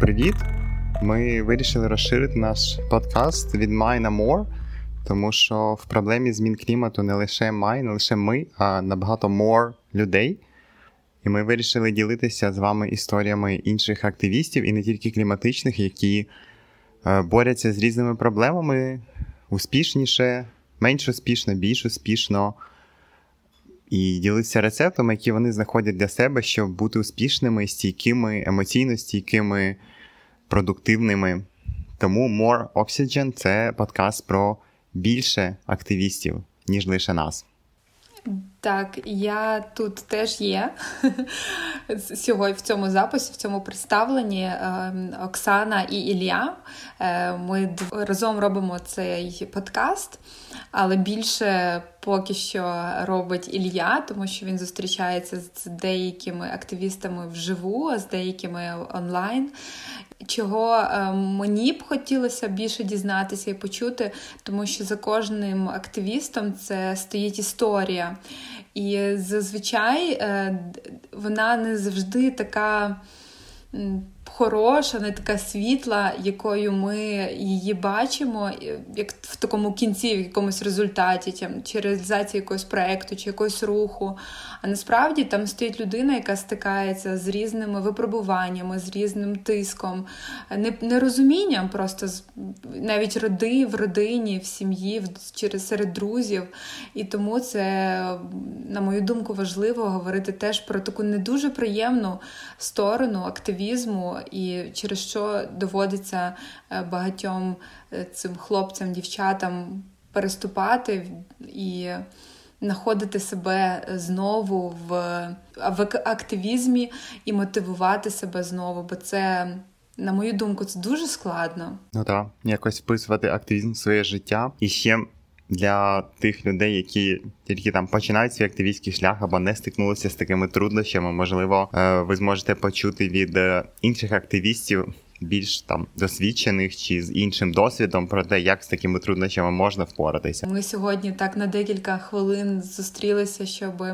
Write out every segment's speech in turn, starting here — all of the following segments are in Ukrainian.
Привіт! Ми вирішили розширити наш подкаст від на «More», тому що в проблемі змін клімату не лише «My», не лише ми, а набагато «more» людей. І ми вирішили ділитися з вами історіями інших активістів і не тільки кліматичних, які е, борються з різними проблемами успішніше, менш успішно, більш успішно. І ділитися рецептами, які вони знаходять для себе, щоб бути успішними, стійкими, емоційно стійкими, продуктивними. Тому More Oxygen це подкаст про більше активістів, ніж лише нас. Так, я тут теж є сьогодні в цьому записі, в цьому представленні ем, Оксана і Ілля. Е, ми разом робимо цей подкаст, але більше поки що робить Ілля, тому що він зустрічається з деякими активістами вживу, а з деякими онлайн. Чого е, мені б хотілося більше дізнатися і почути, тому що за кожним активістом це стоїть історія. І зазвичай е, вона не завжди така хороша, не така світла, якою ми її бачимо, як в такому кінці, в якомусь результаті, там, чи реалізації якогось проєкту, чи якогось руху. А насправді там стоїть людина, яка стикається з різними випробуваннями, з різним тиском, нерозумінням просто навіть роди в родині, в сім'ї, через серед друзів. І тому це, на мою думку, важливо говорити теж про таку не дуже приємну сторону активізму і через що доводиться е, багатьом е, цим хлопцям, дівчатам переступати і знаходити себе знову в, активізмі і мотивувати себе знову, бо це. На мою думку, це дуже складно. Ну так, якось вписувати активізм в своє життя. І ще для тих людей, які тільки там починають свій активістський шлях або не стикнулися з такими труднощами, можливо, е, ви зможете почути від е, інших активістів. Більш там досвідчених чи з іншим досвідом про те, як з такими труднощами можна впоратися. Ми сьогодні так на декілька хвилин зустрілися, щоб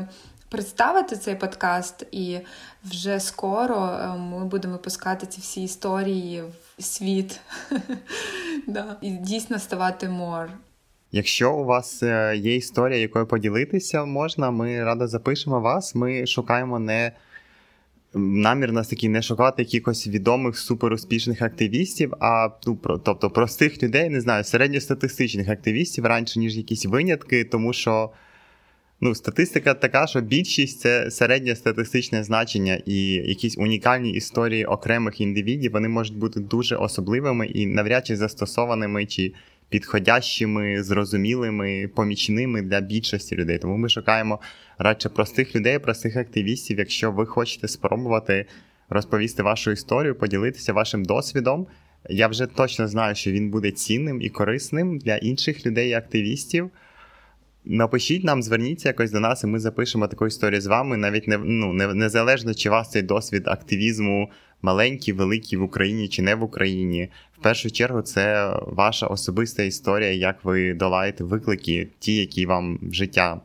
представити цей подкаст, і вже скоро е, ми будемо випускати ці всі історії в світ і дійсно ставати мор. Якщо у вас е, є історія, якою поділитися можна, ми радо запишемо вас. Ми шукаємо не намір нас такий не шукати якихось відомих суперуспішних активістів, а ну, про, тобто простих людей, не знаю, середньостатистичних активістів раніше, ніж якісь винятки, тому що ну, статистика така, що більшість це середньостатистичне значення, і якісь унікальні історії окремих індивідів вони можуть бути дуже особливими і навряд чи застосованими. чи підходящими, зрозумілими, помічними для більшості людей. Тому ми шукаємо радше простих людей, простих активістів. Якщо ви хочете спробувати розповісти вашу історію, поділитися вашим досвідом. Я вже точно знаю, що він буде цінним і корисним для інших людей і активістів. Напишіть нам, зверніться якось до нас, і ми запишемо таку історію з вами, навіть не ну, не, незалежно, чи вас цей досвід активізму маленький, великий в Україні чи не в Україні. В першу чергу це ваша особиста історія, як ви долаєте виклики, ті, які вам життя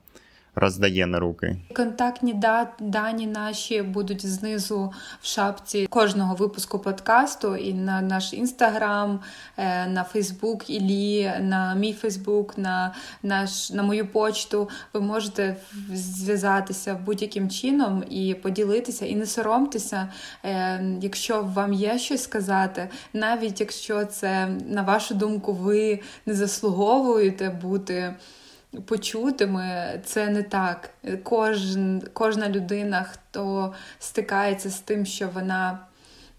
роздає на руки. Контактні дані наші будуть знизу в шапці кожного випуску подкасту, і на наш інстаграм, е, на Фейсбук Ілі, на мій Фейсбук, на наш на мою почту. Ви можете зв'язатися будь-яким чином і поділитися, і не соромтеся, е, якщо вам є щось сказати, навіть якщо це на вашу думку, ви не заслуговуєте бути почутими. Це не так. Кожен, Кожна людина, хто стикається з тим, що вона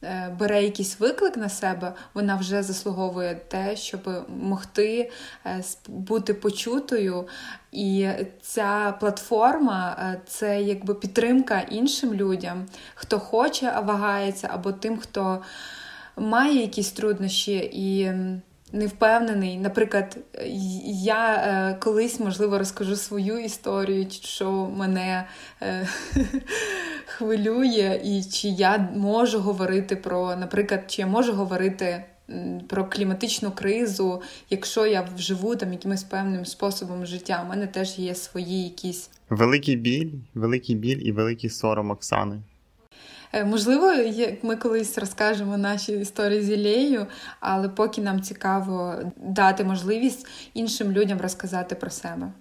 е, бере якийсь виклик на себе, вона вже заслуговує те, щоб могти е, бути почутою. І ця платформа е, це якби підтримка іншим людям, хто хоче, а вагається, або тим, хто має якісь труднощі і не впевнений. Наприклад, я е, колись, можливо, розкажу свою історію, що мене е, хвилює, і чи я можу говорити про, наприклад, чи я можу говорити. Про кліматичну кризу, якщо я вживу там якимось певним способом життя, у мене теж є свої якісь великий біль, великий біль і великий сором Оксани. Е, можливо, ми колись розкажемо наші історії з Ілеєю, але поки нам цікаво дати можливість іншим людям розказати про себе.